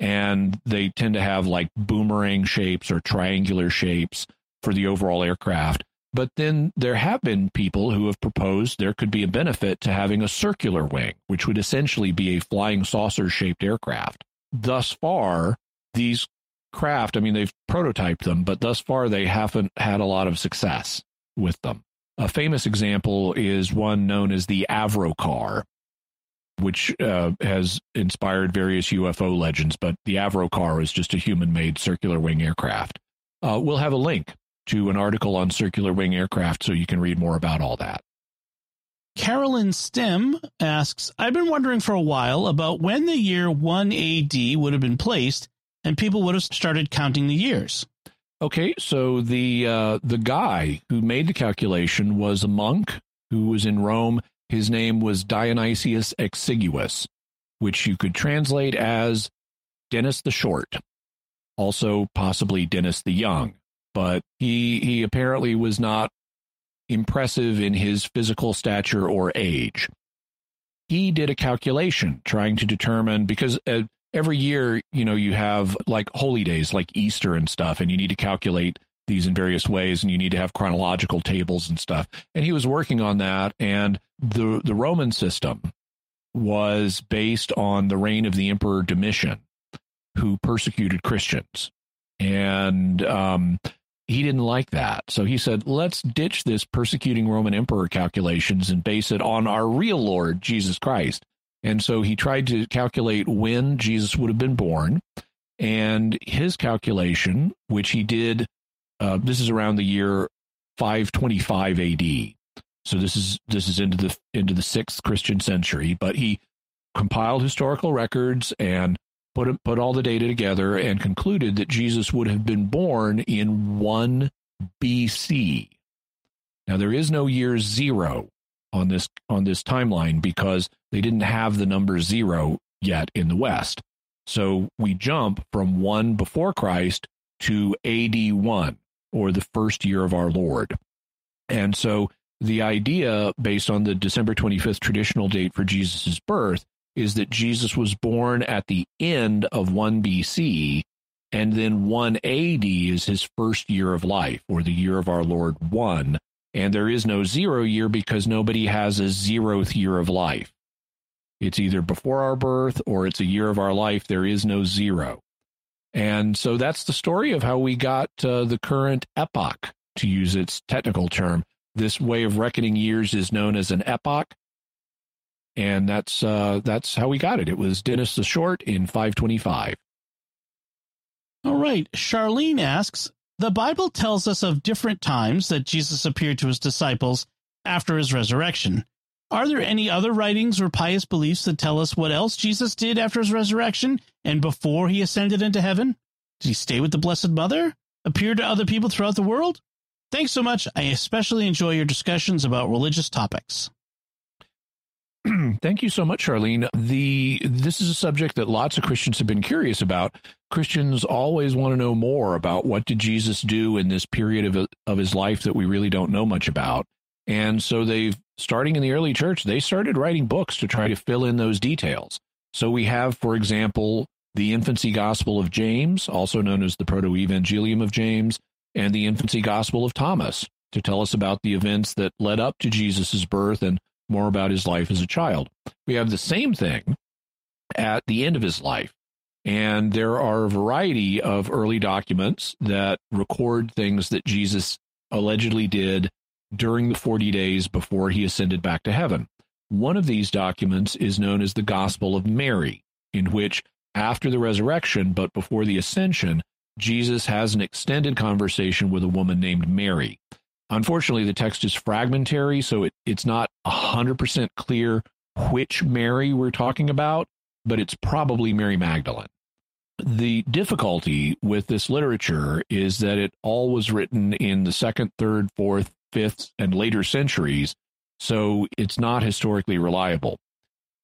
And they tend to have like boomerang shapes or triangular shapes for the overall aircraft. But then there have been people who have proposed there could be a benefit to having a circular wing, which would essentially be a flying saucer shaped aircraft. Thus far, these craft, I mean, they've prototyped them, but thus far they haven't had a lot of success with them. A famous example is one known as the Avrocar, which uh, has inspired various UFO legends, but the Avrocar is just a human made circular wing aircraft. Uh, we'll have a link to an article on circular wing aircraft so you can read more about all that. Carolyn Stem asks I've been wondering for a while about when the year 1 AD would have been placed and people would have started counting the years. Okay, so the uh, the guy who made the calculation was a monk who was in Rome. His name was Dionysius Exiguus, which you could translate as Dennis the Short, also possibly Dennis the Young. But he he apparently was not impressive in his physical stature or age. He did a calculation trying to determine because uh, every year, you know, you have like holy days like Easter and stuff, and you need to calculate these in various ways and you need to have chronological tables and stuff. And he was working on that and the the Roman system was based on the reign of the emperor Domitian who persecuted Christians. And um, he didn't like that. So he said, let's ditch this persecuting Roman emperor calculations and base it on our real Lord, Jesus Christ. And so he tried to calculate when Jesus would have been born. And his calculation, which he did, uh, this is around the year 525 AD. So this is this is into the into the sixth Christian century. But he compiled historical records and put put all the data together and concluded that Jesus would have been born in 1 BC. Now there is no year 0 on this on this timeline because they didn't have the number 0 yet in the west. So we jump from 1 before Christ to AD 1 or the first year of our Lord. And so the idea based on the December 25th traditional date for Jesus' birth is that Jesus was born at the end of 1 BC, and then 1 AD is his first year of life, or the year of our Lord 1. And there is no zero year because nobody has a zeroth year of life. It's either before our birth or it's a year of our life. There is no zero. And so that's the story of how we got uh, the current epoch, to use its technical term. This way of reckoning years is known as an epoch and that's uh, that's how we got it. It was Dennis the Short in 525. All right. Charlene asks The Bible tells us of different times that Jesus appeared to his disciples after his resurrection. Are there any other writings or pious beliefs that tell us what else Jesus did after his resurrection and before he ascended into heaven? Did he stay with the Blessed Mother? Appear to other people throughout the world? Thanks so much. I especially enjoy your discussions about religious topics. Thank you so much, Charlene. The this is a subject that lots of Christians have been curious about. Christians always want to know more about what did Jesus do in this period of of his life that we really don't know much about. And so they've starting in the early church, they started writing books to try to fill in those details. So we have, for example, the infancy gospel of James, also known as the proto-evangelium of James, and the infancy gospel of Thomas to tell us about the events that led up to Jesus' birth and more about his life as a child. We have the same thing at the end of his life. And there are a variety of early documents that record things that Jesus allegedly did during the 40 days before he ascended back to heaven. One of these documents is known as the Gospel of Mary, in which, after the resurrection but before the ascension, Jesus has an extended conversation with a woman named Mary. Unfortunately, the text is fragmentary, so it, it's not 100% clear which Mary we're talking about, but it's probably Mary Magdalene. The difficulty with this literature is that it all was written in the second, third, fourth, fifth, and later centuries, so it's not historically reliable.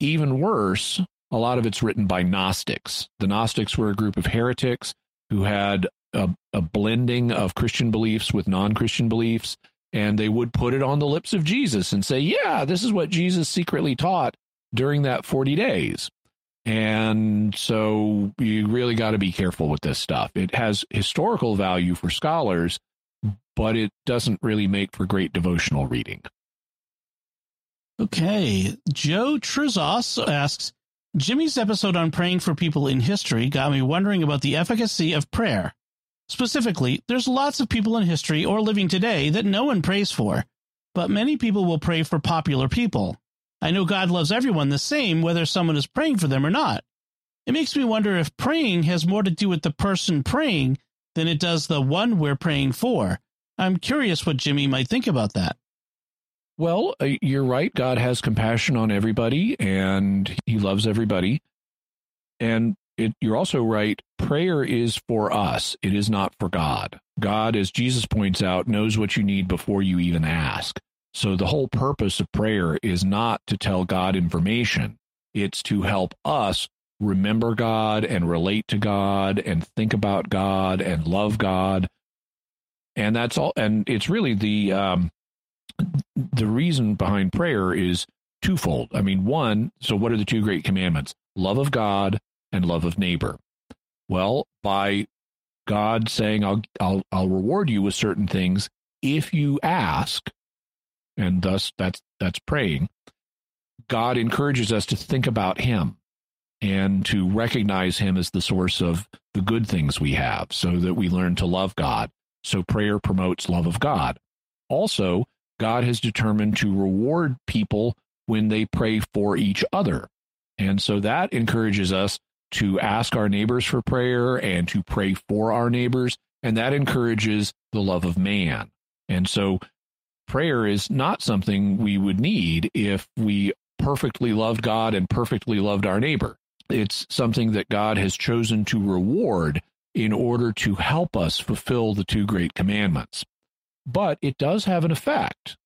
Even worse, a lot of it's written by Gnostics. The Gnostics were a group of heretics who had a, a blending of Christian beliefs with non Christian beliefs. And they would put it on the lips of Jesus and say, yeah, this is what Jesus secretly taught during that 40 days. And so you really got to be careful with this stuff. It has historical value for scholars, but it doesn't really make for great devotional reading. Okay. Joe Trizos asks Jimmy's episode on praying for people in history got me wondering about the efficacy of prayer. Specifically, there's lots of people in history or living today that no one prays for, but many people will pray for popular people. I know God loves everyone the same whether someone is praying for them or not. It makes me wonder if praying has more to do with the person praying than it does the one we're praying for. I'm curious what Jimmy might think about that. Well, uh, you're right. God has compassion on everybody and he loves everybody. And it, you're also right. Prayer is for us. It is not for God. God, as Jesus points out, knows what you need before you even ask. So the whole purpose of prayer is not to tell God information. It's to help us remember God and relate to God and think about God and love God. And that's all. And it's really the um, the reason behind prayer is twofold. I mean, one. So what are the two great commandments? Love of God and love of neighbor. Well, by God saying, "I'll I'll I'll reward you with certain things if you ask," and thus that's that's praying. God encourages us to think about Him and to recognize Him as the source of the good things we have, so that we learn to love God. So prayer promotes love of God. Also, God has determined to reward people when they pray for each other. And so that encourages us to ask our neighbors for prayer and to pray for our neighbors. And that encourages the love of man. And so prayer is not something we would need if we perfectly loved God and perfectly loved our neighbor. It's something that God has chosen to reward in order to help us fulfill the two great commandments. But it does have an effect.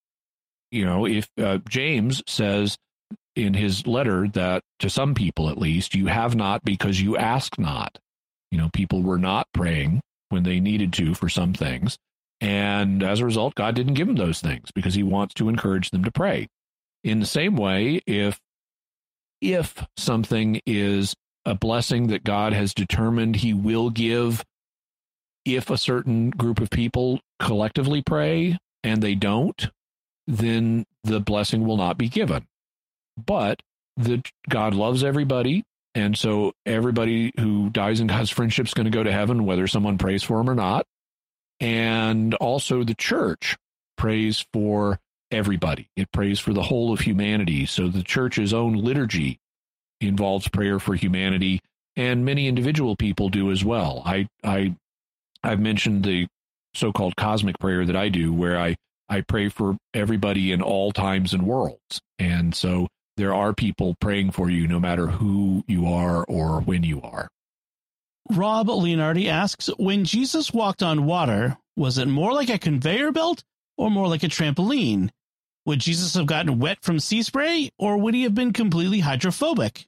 You know, if uh, James says in his letter that to some people at least, you have not because you ask not. You know, people were not praying when they needed to for some things. And as a result, God didn't give them those things because he wants to encourage them to pray. In the same way, if if something is a blessing that God has determined he will give if a certain group of people collectively pray and they don't, then the blessing will not be given. But the God loves everybody, and so everybody who dies in God's friendship is going to go to heaven, whether someone prays for them or not. And also the church prays for everybody. It prays for the whole of humanity. So the church's own liturgy involves prayer for humanity, and many individual people do as well. I I I've mentioned the so-called cosmic prayer that I do, where I I pray for everybody in all times and worlds, and so there are people praying for you no matter who you are or when you are. Rob Leonardi asks When Jesus walked on water, was it more like a conveyor belt or more like a trampoline? Would Jesus have gotten wet from sea spray or would he have been completely hydrophobic?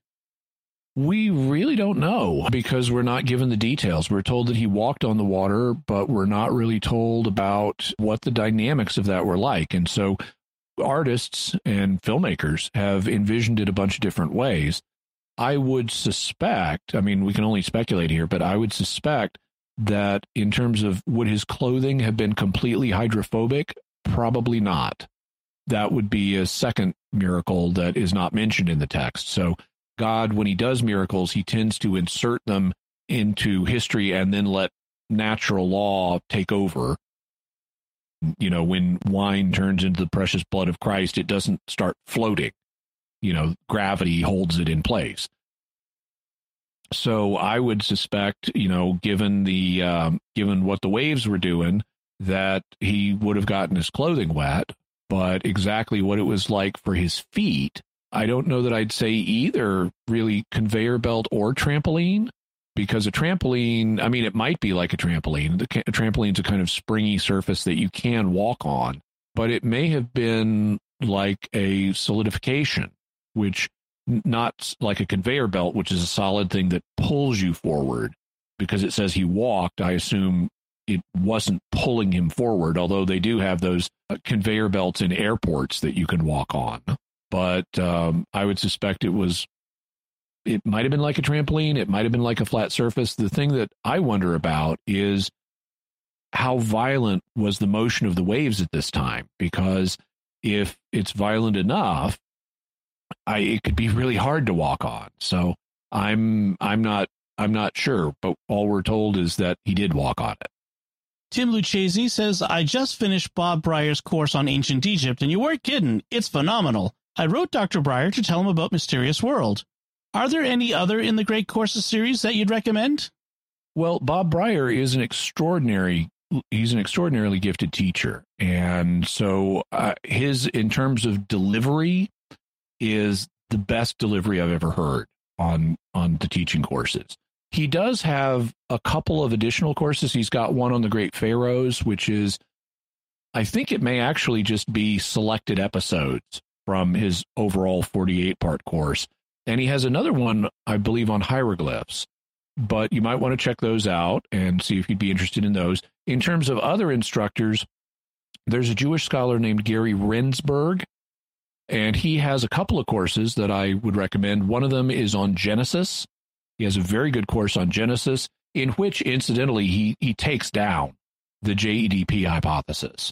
We really don't know because we're not given the details. We're told that he walked on the water, but we're not really told about what the dynamics of that were like. And so artists and filmmakers have envisioned it a bunch of different ways. I would suspect, I mean, we can only speculate here, but I would suspect that in terms of would his clothing have been completely hydrophobic? Probably not. That would be a second miracle that is not mentioned in the text. So, God, when he does miracles, he tends to insert them into history and then let natural law take over you know, when wine turns into the precious blood of Christ, it doesn't start floating. You know, gravity holds it in place. So I would suspect, you know, given the um, given what the waves were doing, that he would have gotten his clothing wet. But exactly what it was like for his feet, I don't know that I'd say either really conveyor belt or trampoline because a trampoline, I mean, it might be like a trampoline. The a trampoline's a kind of springy surface that you can walk on, but it may have been like a solidification, which not like a conveyor belt, which is a solid thing that pulls you forward. Because it says he walked, I assume it wasn't pulling him forward, although they do have those uh, conveyor belts in airports that you can walk on. But um, I would suspect it was it might have been like a trampoline, it might have been like a flat surface. The thing that I wonder about is how violent was the motion of the waves at this time? Because if it's violent enough, I it could be really hard to walk on. So I'm I'm not I'm not sure, but all we're told is that he did walk on it. Tim Lucchese says, I just finished Bob Brier's course on ancient Egypt, and you weren't kidding. It's phenomenal. I wrote Dr. Brier to tell him about Mysterious World. Are there any other in the Great Courses series that you'd recommend? Well, Bob Brier is an extraordinary he's an extraordinarily gifted teacher and so uh, his in terms of delivery is the best delivery i've ever heard on on the teaching courses He does have a couple of additional courses. He's got one on the Great Pharaohs, which is, I think it may actually just be selected episodes from his overall 48 part course. And he has another one, I believe, on hieroglyphs. But you might want to check those out and see if you'd be interested in those. In terms of other instructors, there's a Jewish scholar named Gary Rendsburg, and he has a couple of courses that I would recommend. One of them is on Genesis, he has a very good course on Genesis, in which, incidentally, he, he takes down the JEDP hypothesis.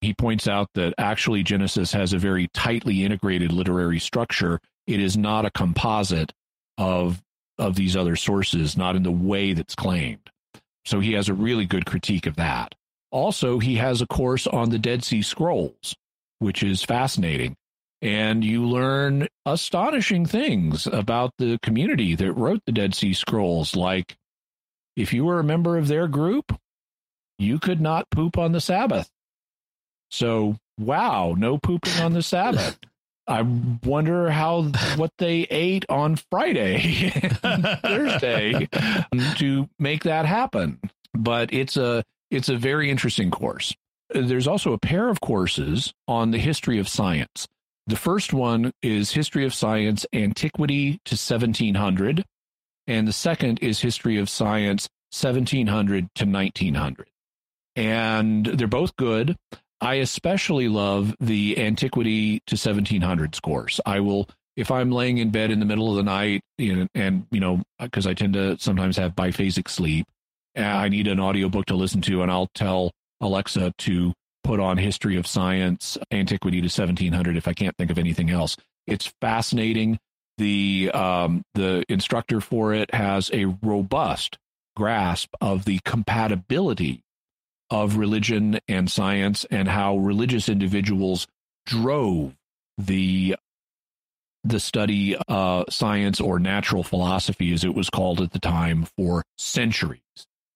He points out that actually Genesis has a very tightly integrated literary structure. It is not a composite of, of these other sources, not in the way that's claimed. So he has a really good critique of that. Also, he has a course on the Dead Sea Scrolls, which is fascinating and you learn astonishing things about the community that wrote the Dead Sea Scrolls. Like, if you were a member of their group, you could not poop on the Sabbath. So, wow, no pooping on the Sabbath. I wonder how what they ate on Friday, Thursday, to make that happen. But it's a it's a very interesting course. There's also a pair of courses on the history of science. The first one is History of Science, Antiquity to 1700. And the second is History of Science, 1700 to 1900. And they're both good. I especially love the Antiquity to 1700s course. I will, if I'm laying in bed in the middle of the night, know, and, you know, because I tend to sometimes have biphasic sleep, I need an audiobook to listen to, and I'll tell Alexa to put on history of science, antiquity to 1700 if I can't think of anything else. It's fascinating. The um, the instructor for it has a robust grasp of the compatibility of religion and science and how religious individuals drove the the study uh, science or natural philosophy as it was called at the time for centuries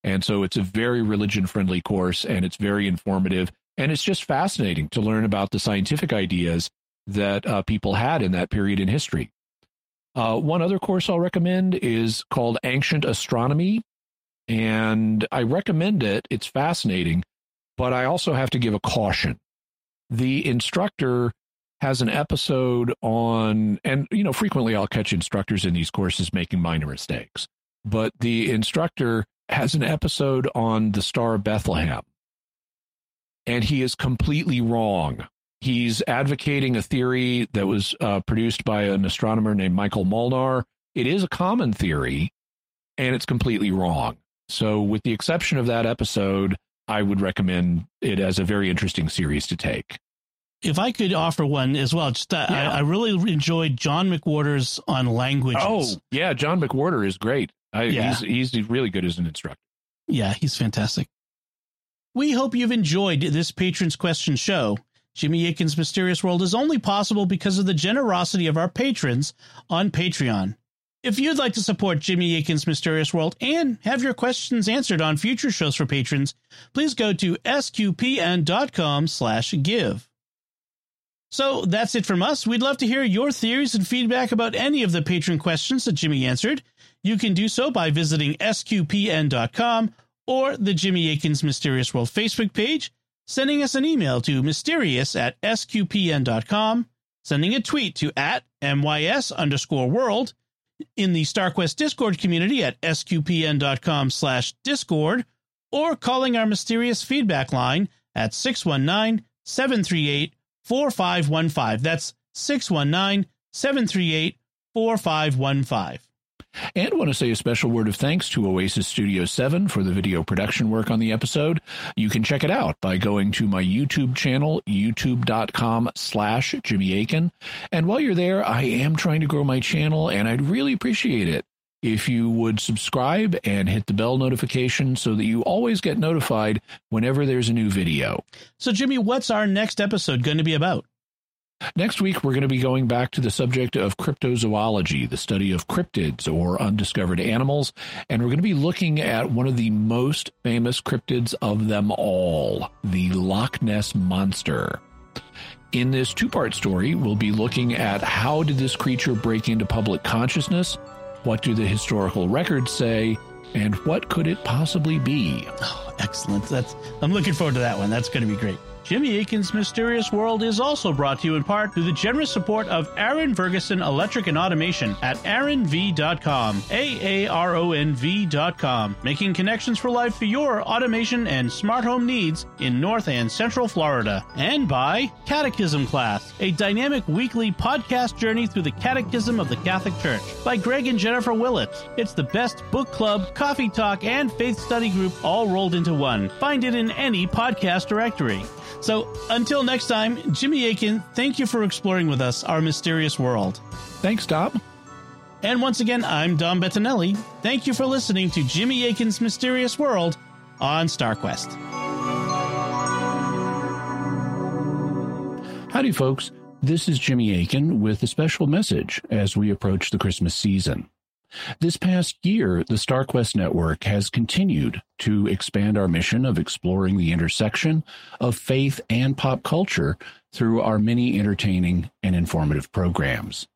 and so it's a very religion friendly course and it's very informative and it's just fascinating to learn about the scientific ideas that uh, people had in that period in history. Uh, one other course I'll recommend is called Ancient Astronomy. And I recommend it. It's fascinating, but I also have to give a caution. The instructor has an episode on, and you know, frequently I'll catch instructors in these courses making minor mistakes, but the instructor has an episode on the Star of Bethlehem and he is completely wrong. He's advocating a theory that was uh, produced by an astronomer named Michael Molnar. It is a common theory, and it's completely wrong. So, with the exception of that episode, I would recommend it as a very interesting series to take. If I could offer one as well, just uh, yeah. I, I, really enjoyed John McWhorter's on languages. Oh, yeah, John McWhorter is great. I, yeah. he's, he's really good as an instructor. Yeah, he's fantastic. We hope you've enjoyed this Patrons Question show. Jimmy Akin's Mysterious World is only possible because of the generosity of our patrons on Patreon. If you'd like to support Jimmy Akin's Mysterious World and have your questions answered on future shows for patrons, please go to sqpn.com slash give. So that's it from us. We'd love to hear your theories and feedback about any of the patron questions that Jimmy answered. You can do so by visiting sqpn.com or the Jimmy Akin's Mysterious World Facebook page, sending us an email to mysterious at sqpn.com, sending a tweet to at mys underscore world, in the StarQuest Discord community at sqpn.com slash discord, or calling our mysterious feedback line at 619 738 4515. That's 619 738 4515. And want to say a special word of thanks to Oasis Studio 7 for the video production work on the episode. You can check it out by going to my YouTube channel, youtube.com slash Jimmy Akin. And while you're there, I am trying to grow my channel, and I'd really appreciate it if you would subscribe and hit the bell notification so that you always get notified whenever there's a new video. So, Jimmy, what's our next episode going to be about? Next week, we're going to be going back to the subject of cryptozoology, the study of cryptids or undiscovered animals. And we're going to be looking at one of the most famous cryptids of them all, the Loch Ness Monster. In this two part story, we'll be looking at how did this creature break into public consciousness? What do the historical records say? And what could it possibly be? Oh, excellent. That's I'm looking forward to that one. That's going to be great. Jimmy Akin's Mysterious World is also brought to you in part through the generous support of Aaron Ferguson Electric and Automation at aaronv.com, A-A-R-O-N V.com, making connections for life for your automation and smart home needs in North and Central Florida. And by Catechism Class, a dynamic weekly podcast journey through the Catechism of the Catholic Church by Greg and Jennifer Willits. It's the best book club, coffee talk, and faith study group all rolled into one. Find it in any podcast directory. So until next time, Jimmy Akin, thank you for exploring with us our mysterious world. Thanks, Dom. And once again, I'm Dom Bettinelli. Thank you for listening to Jimmy Akin's Mysterious World on StarQuest. Howdy, folks. This is Jimmy Akin with a special message as we approach the Christmas season. This past year, the StarQuest network has continued to expand our mission of exploring the intersection of faith and pop culture through our many entertaining and informative programs.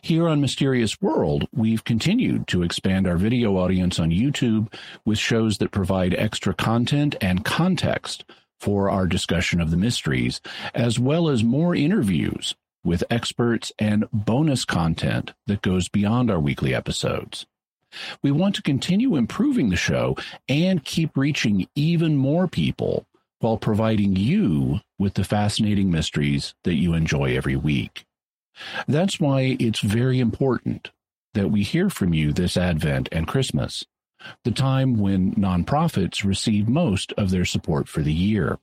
Here on Mysterious World, we've continued to expand our video audience on YouTube with shows that provide extra content and context for our discussion of the mysteries, as well as more interviews with experts and bonus content that goes beyond our weekly episodes. We want to continue improving the show and keep reaching even more people while providing you with the fascinating mysteries that you enjoy every week. That's why it's very important that we hear from you this Advent and Christmas, the time when nonprofits receive most of their support for the year.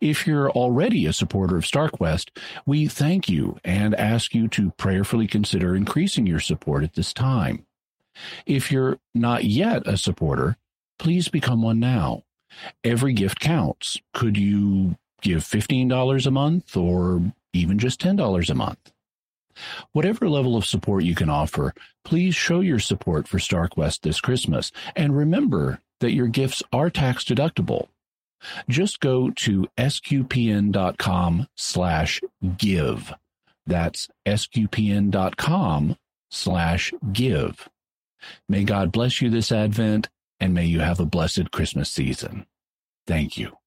If you're already a supporter of StarQuest, we thank you and ask you to prayerfully consider increasing your support at this time. If you're not yet a supporter, please become one now. Every gift counts. Could you give $15 a month or even just $10 a month? Whatever level of support you can offer, please show your support for StarQuest this Christmas. And remember that your gifts are tax deductible. Just go to sqpn.com slash give. That's sqpn.com slash give. May God bless you this Advent and may you have a blessed Christmas season. Thank you.